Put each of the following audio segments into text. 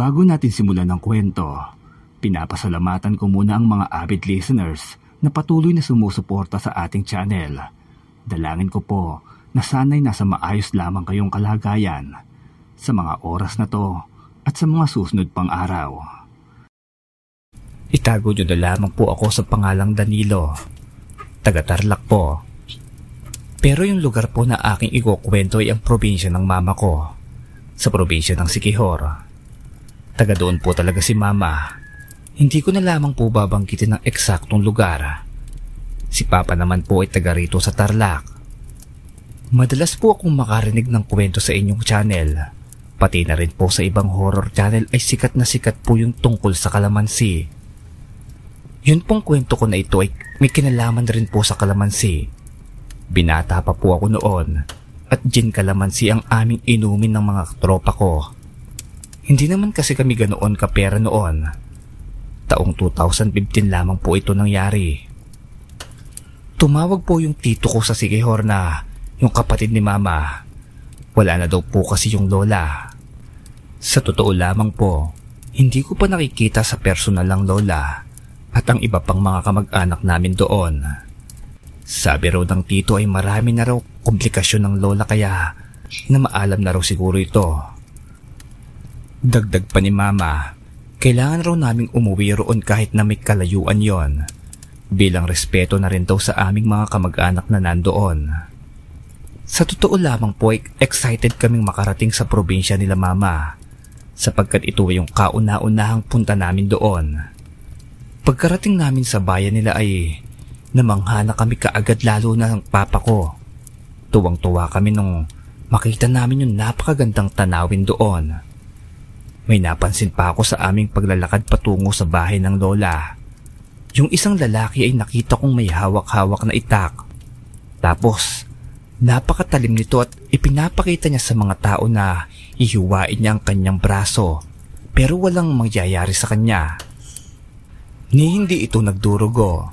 Bago natin simulan ng kwento, pinapasalamatan ko muna ang mga avid listeners na patuloy na sumusuporta sa ating channel. Dalangin ko po na sana'y nasa maayos lamang kayong kalagayan sa mga oras na to at sa mga susunod pang araw. Itago nyo na lamang po ako sa pangalang Danilo. Taga-Tarlac po. Pero yung lugar po na aking ikukwento ay ang probinsya ng mama ko. Sa probinsya ng Sikihor. Taga doon po talaga si mama. Hindi ko na lamang po babanggitin ng eksaktong lugar. Si papa naman po ay taga rito sa Tarlac. Madalas po akong makarinig ng kwento sa inyong channel. Pati na rin po sa ibang horror channel ay sikat na sikat po yung tungkol sa kalamansi. Yun pong kwento ko na ito ay may kinalaman rin po sa kalamansi. Binata pa po ako noon at gin kalamansi ang aming inumin ng mga tropa ko. Hindi naman kasi kami ganoon kapera noon. Taong 2015 lamang po ito nangyari. Tumawag po yung tito ko sa Sikihor na yung kapatid ni mama. Wala na daw po kasi yung lola. Sa totoo lamang po, hindi ko pa nakikita sa personal lang lola at ang iba pang mga kamag-anak namin doon. Sabi raw ng tito ay marami na raw komplikasyon ng lola kaya na maalam na raw siguro ito. Dagdag pa ni mama, kailangan raw naming umuwi roon kahit na may kalayuan yon. Bilang respeto na rin daw sa aming mga kamag-anak na nandoon. Sa totoo lamang po excited kaming makarating sa probinsya nila mama sapagkat ito ay yung kauna-unahang punta namin doon. Pagkarating namin sa bayan nila ay namangha na kami kaagad lalo na ng papa ko. Tuwang-tuwa kami nung makita namin yung napakagandang tanawin doon. May napansin pa ako sa aming paglalakad patungo sa bahay ng lola. Yung isang lalaki ay nakita kong may hawak-hawak na itak. Tapos, napakatalim nito at ipinapakita niya sa mga tao na ihiwain niya ang kanyang braso pero walang mangyayari sa kanya. Ni hindi ito nagdurugo.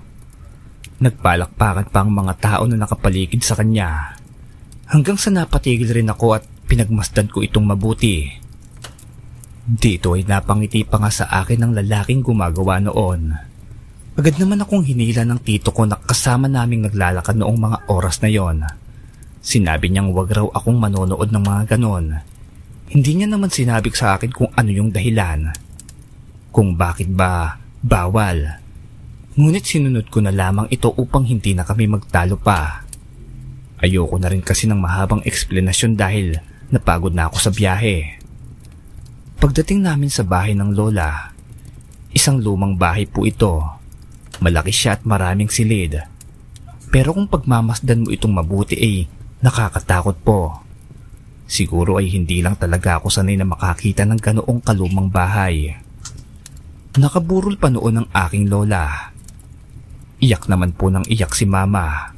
Nagpalakpakan pa ang mga tao na nakapaligid sa kanya. Hanggang sa napatigil rin ako at pinagmasdan ko itong mabuti. Dito ay napangiti pa nga sa akin ng lalaking gumagawa noon. Agad naman akong hinila ng tito ko na kasama naming naglalakad noong mga oras na yon. Sinabi niyang wag raw akong manonood ng mga ganon. Hindi niya naman sinabi sa akin kung ano yung dahilan. Kung bakit ba bawal. Ngunit sinunod ko na lamang ito upang hindi na kami magtalo pa. Ayoko na rin kasi ng mahabang eksplanasyon dahil napagod na ako sa biyahe. Pagdating namin sa bahay ng lola, isang lumang bahay po ito. Malaki siya at maraming silid. Pero kung pagmamasdan mo itong mabuti ay nakakatakot po. Siguro ay hindi lang talaga ako sanay na makakita ng ganoong kalumang bahay. Nakaburol pa noon ang aking lola. Iyak naman po ng iyak si mama.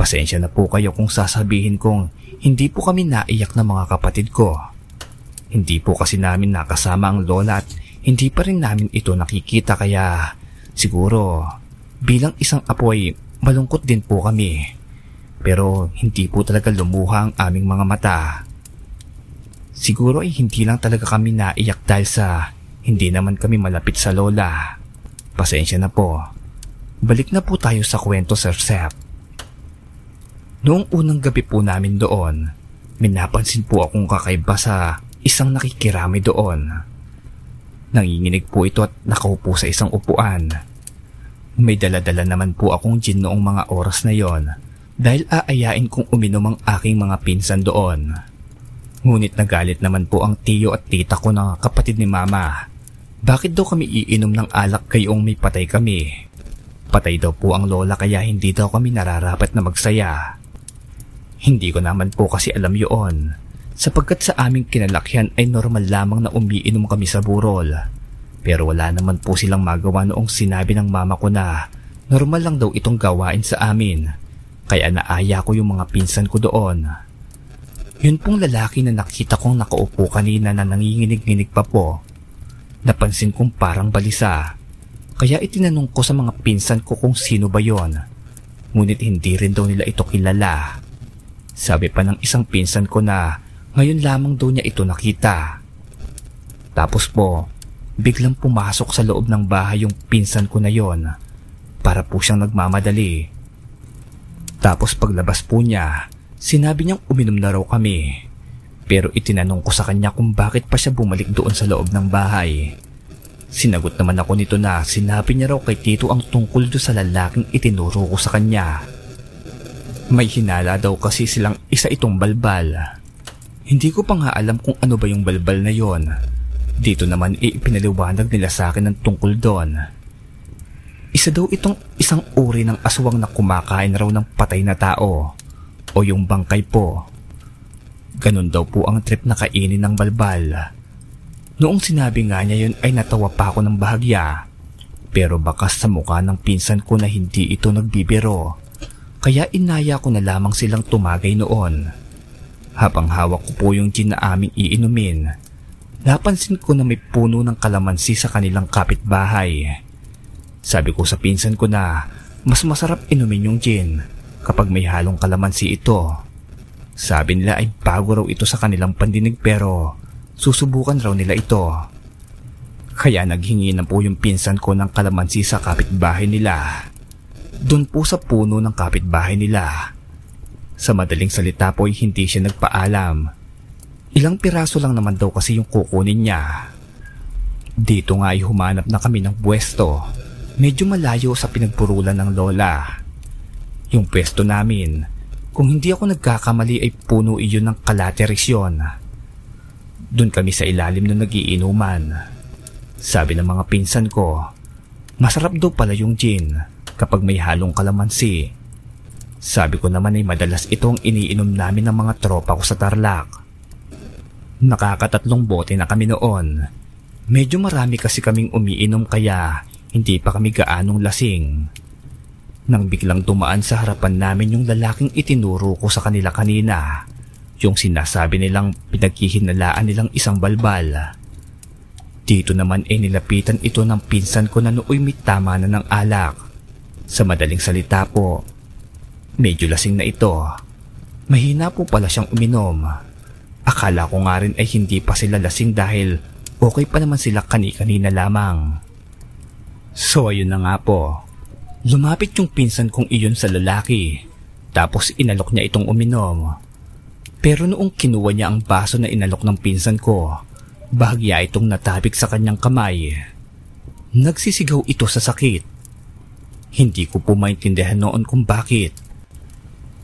Pasensya na po kayo kung sasabihin kong hindi po kami naiyak ng mga kapatid ko. Hindi po kasi namin nakasama ang lola at hindi pa rin namin ito nakikita kaya siguro bilang isang apo ay malungkot din po kami. Pero hindi po talaga lumuha ang aming mga mata. Siguro ay hindi lang talaga kami naiyak dahil sa hindi naman kami malapit sa lola. Pasensya na po. Balik na po tayo sa kwento Sir Sep. Noong unang gabi po namin doon, may napansin po akong kakaiba sa isang nakikirami doon. Nanginginig po ito at nakaupo sa isang upuan. May daladala naman po akong gin noong mga oras na yon dahil aayain kong uminom ang aking mga pinsan doon. Ngunit nagalit naman po ang tiyo at tita ko na kapatid ni mama. Bakit daw kami iinom ng alak kayong may patay kami? Patay daw po ang lola kaya hindi daw kami nararapat na magsaya. Hindi ko naman po kasi alam yun sapagkat sa aming kinalakyan ay normal lamang na umiinom kami sa burol. Pero wala naman po silang magawa noong sinabi ng mama ko na normal lang daw itong gawain sa amin. Kaya naaya ko yung mga pinsan ko doon. Yun pong lalaki na nakita kong nakaupo kanina na nanginginig-nginig pa po. Napansin kong parang balisa. Kaya itinanong ko sa mga pinsan ko kung sino ba yon. Ngunit hindi rin daw nila ito kilala. Sabi pa ng isang pinsan ko na ngayon lamang daw niya ito nakita. Tapos po, biglang pumasok sa loob ng bahay yung pinsan ko na yon para po siyang nagmamadali. Tapos paglabas po niya, sinabi niyang uminom na raw kami. Pero itinanong ko sa kanya kung bakit pa siya bumalik doon sa loob ng bahay. Sinagot naman ako nito na sinabi niya raw kay Tito ang tungkol do sa lalaking itinuro ko sa kanya. May hinala daw kasi silang isa itong balbal. Hindi ko pa nga alam kung ano ba yung balbal na yon. Dito naman ipinaliwanag nila sa akin ang tungkol doon. Isa daw itong isang uri ng aswang na kumakain raw ng patay na tao o yung bangkay po. Ganon daw po ang trip na kainin ng balbal. Noong sinabi nga niya yun ay natawa pa ako ng bahagya. Pero bakas sa mukha ng pinsan ko na hindi ito nagbibiro. Kaya inaya ko na lamang silang tumagay noon. Habang hawak ko po yung gin na aming iinumin, napansin ko na may puno ng kalamansi sa kanilang kapitbahay. Sabi ko sa pinsan ko na mas masarap inumin yung gin kapag may halong kalamansi ito. Sabi nila ay bago raw ito sa kanilang pandinig pero Susubukan raw nila ito. Kaya naghingi na po yung pinsan ko ng kalamansi sa kapitbahay nila. Doon po sa puno ng kapitbahay nila. Sa madaling salita po ay hindi siya nagpaalam. Ilang piraso lang naman daw kasi yung kukunin niya. Dito nga ay humanap na kami ng pwesto. Medyo malayo sa pinagpurulan ng lola. Yung pwesto namin, kung hindi ako nagkakamali ay puno iyon ng kalaterisyon. Doon kami sa ilalim ng nagiinuman. Sabi ng mga pinsan ko, masarap daw pala yung gin kapag may halong kalamansi. Sabi ko naman ay madalas ito ang iniinom namin ng mga tropa ko sa Tarlac. Nakakatatlong bote na kami noon. Medyo marami kasi kaming umiinom kaya hindi pa kami gaanong lasing. Nang biglang dumaan sa harapan namin yung lalaking itinuro ko sa kanila kanina, yung sinasabi nilang pinagkihinalaan nilang isang balbal. Dito naman ay nilapitan ito ng pinsan ko na nooy may tama na ng alak. Sa madaling salita po, medyo lasing na ito. Mahina po pala siyang uminom. Akala ko nga rin ay hindi pa sila lasing dahil okay pa naman sila kani-kanina lamang. So ayun na nga po. Lumapit yung pinsan kong iyon sa lalaki. Tapos inalok niya itong uminom. Pero noong kinuha niya ang baso na inalok ng pinsan ko, bahagya itong natabik sa kanyang kamay. Nagsisigaw ito sa sakit. Hindi ko po maintindihan noon kung bakit.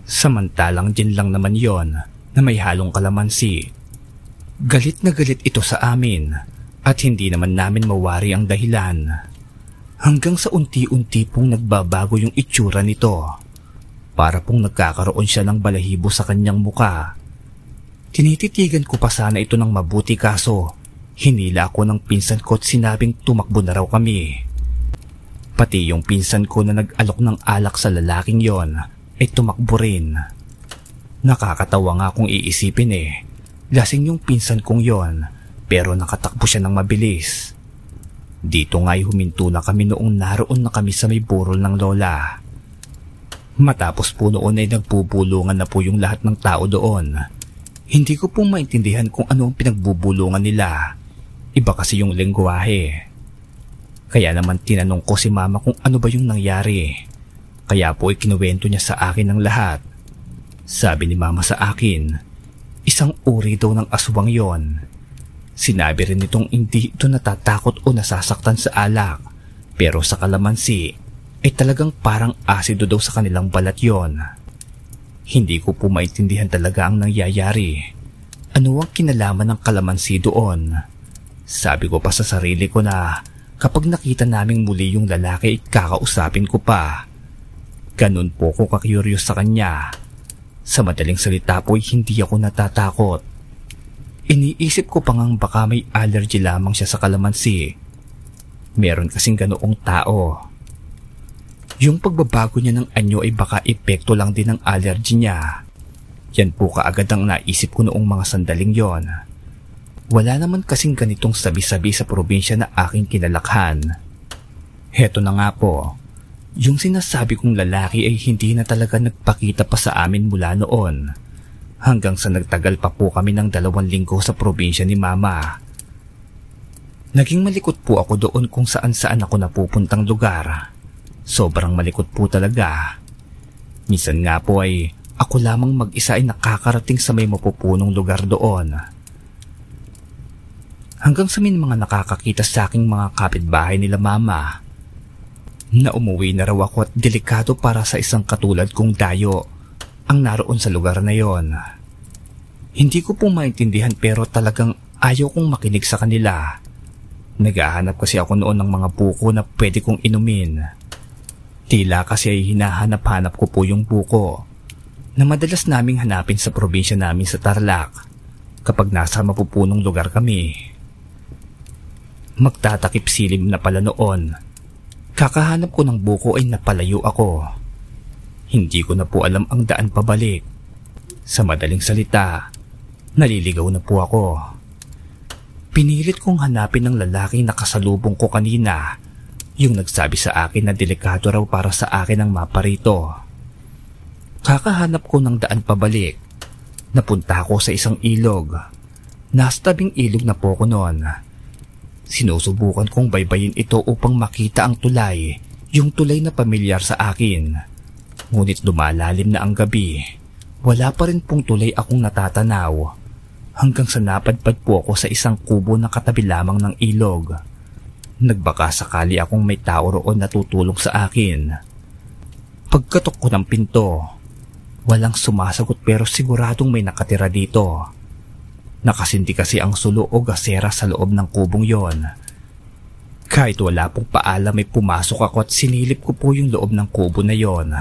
Samantalang din lang naman yon na may halong kalamansi. Galit na galit ito sa amin at hindi naman namin mawari ang dahilan. Hanggang sa unti-unti pong nagbabago yung itsura nito. Para pong nagkakaroon siya ng balahibo sa kanyang muka Tinititigan ko pa sana ito ng mabuti kaso hinila ako ng pinsan ko at sinabing tumakbo na raw kami. Pati yung pinsan ko na nag-alok ng alak sa lalaking yon ay tumakbo rin. Nakakatawa nga kung iisipin eh. Lasing yung pinsan kong yon pero nakatakbo siya ng mabilis. Dito nga'y huminto na kami noong naroon na kami sa may burol ng lola. Matapos po noon ay nagpupulungan na po yung lahat ng tao doon hindi ko pong maintindihan kung ano ang pinagbubulungan nila. Iba kasi yung lengguwahe. Kaya naman tinanong ko si mama kung ano ba yung nangyari. Kaya po ikinuwento niya sa akin ang lahat. Sabi ni mama sa akin, isang uri daw ng aswang yon. Sinabi rin nitong hindi ito natatakot o nasasaktan sa alak. Pero sa kalamansi, ay talagang parang asido daw sa kanilang balat yon. Hindi ko po maintindihan talaga ang nangyayari. Ano ang kinalaman ng kalamansi doon? Sabi ko pa sa sarili ko na kapag nakita naming muli yung lalaki, kakausapin ko pa. Ganun po ko kakuryos sa kanya. Sa madaling salita po hindi ako natatakot. Iniisip ko pa ngang baka may allergy lamang siya sa kalamansi. Meron kasing ganoong tao. Yung pagbabago niya ng anyo ay baka epekto lang din ng allergy niya. Yan po kaagad ang naisip ko noong mga sandaling yon. Wala naman kasing ganitong sabi-sabi sa probinsya na aking kinalakhan. Heto na nga po, yung sinasabi kong lalaki ay hindi na talaga nagpakita pa sa amin mula noon. Hanggang sa nagtagal pa po kami ng dalawang linggo sa probinsya ni Mama. Naging malikot po ako doon kung saan saan ako napupuntang lugar. Sobrang malikot po talaga. Minsan nga po ay ako lamang mag-isa ay nakakarating sa may mapupunong lugar doon. Hanggang sa may mga nakakakita sa aking mga kapitbahay nila mama na umuwi na raw ako at delikado para sa isang katulad kong dayo ang naroon sa lugar na yon. Hindi ko po maintindihan pero talagang ayaw kong makinig sa kanila. Nagahanap kasi ako noon ng mga buko na pwede kong inumin. Tila kasi ay hinahanap-hanap ko po yung buko na madalas naming hanapin sa probinsya namin sa Tarlac kapag nasa mapupunong lugar kami. Magtatakip silim na pala noon Kakahanap ko ng buko ay napalayo ako. Hindi ko na po alam ang daan pabalik. Sa madaling salita, naliligaw na po ako. Pinilit kong hanapin ng lalaking nakasalubong ko kanina, yung nagsabi sa akin na delikado raw para sa akin ang mapa rito. Kakahanap ko ng daan pabalik. Napunta ako sa isang ilog. Nasa tabing ilog na po ko noon Sinusubukan kong baybayin ito upang makita ang tulay, yung tulay na pamilyar sa akin. Ngunit lumalalim na ang gabi. Wala pa rin pong tulay akong natatanaw. Hanggang sa napadpad po ako sa isang kubo na katabi lamang ng ilog. Nagbaka sakali akong may tao roon na tutulong sa akin. Pagkatok ko ng pinto, walang sumasagot pero siguradong may nakatira dito. Nakasindi kasi ang sulo o gasera sa loob ng kubong yon. Kahit wala pong paalam ay pumasok ako at sinilip ko po yung loob ng kubo na yon.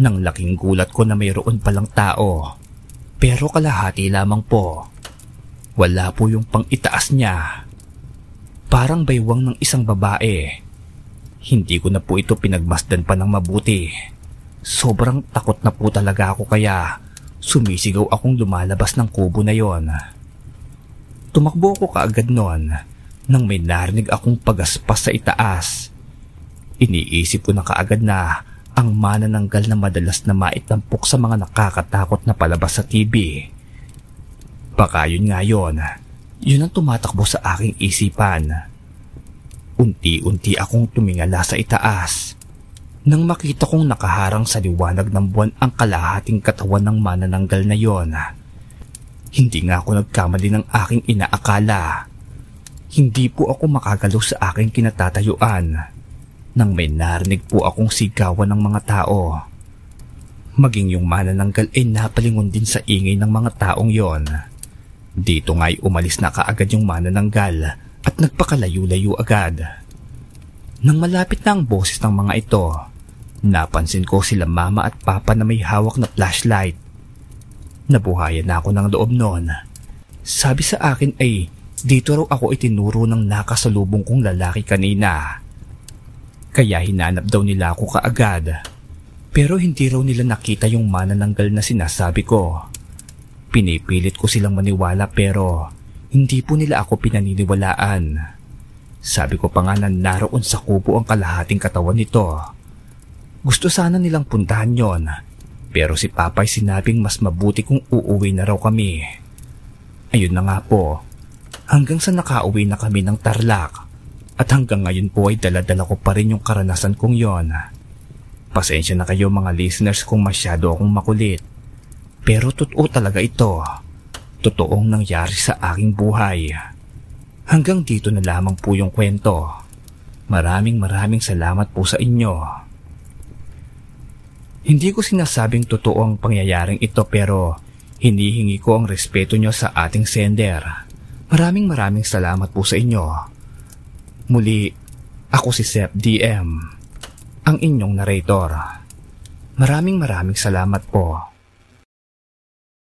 Nang laking gulat ko na mayroon palang tao. Pero kalahati lamang po. Wala po yung pang itaas niya. Parang baywang ng isang babae. Hindi ko na po ito pinagmasdan pa ng mabuti. Sobrang takot na po talaga ako kaya Sumisigaw akong lumalabas ng kubo na yon. Tumakbo ako kaagad noon nang may narinig akong pagaspas sa itaas. Iniisip ko na kaagad na ang manananggal na madalas na maitampok sa mga nakakatakot na palabas sa TV. Baka yun nga yun. Yun ang tumatakbo sa aking isipan. Unti-unti akong tumingala sa itaas nang makita kong nakaharang sa liwanag ng buwan ang kalahating katawan ng manananggal na yon. Hindi nga ako nagkamali ng aking inaakala. Hindi po ako makagalaw sa aking kinatatayuan nang may narinig po akong sigawan ng mga tao. Maging yung manananggal ay napalingon din sa ingay ng mga taong yon. Dito nga'y umalis na kaagad yung manananggal at nagpakalayo-layo agad. Nang malapit na ang boses ng mga ito, Napansin ko sila mama at papa na may hawak na flashlight. Nabuhayan na ako ng loob noon. Sabi sa akin ay dito raw ako itinuro ng nakasalubong kong lalaki kanina. Kaya hinanap daw nila ako kaagad. Pero hindi raw nila nakita yung manananggal na sinasabi ko. Pinipilit ko silang maniwala pero hindi po nila ako pinaniniwalaan. Sabi ko pa nga na naroon sa kubo ang kalahating katawan nito. Gusto sana nilang puntahan yon. Pero si Papay sinabing mas mabuti kung uuwi na raw kami. Ayun na nga po. Hanggang sa nakauwi na kami ng Tarlac. At hanggang ngayon po ay daladala ko pa rin yung karanasan kong yon. Pasensya na kayo mga listeners kung masyado akong makulit. Pero totoo talaga ito. Totoong nangyari sa aking buhay. Hanggang dito na lamang po yung kwento. Maraming maraming salamat po sa inyo. Hindi ko sinasabing totoo ang pangyayaring ito pero hinihingi ko ang respeto nyo sa ating sender. Maraming maraming salamat po sa inyo. Muli, ako si Sep DM, ang inyong narrator. Maraming maraming salamat po.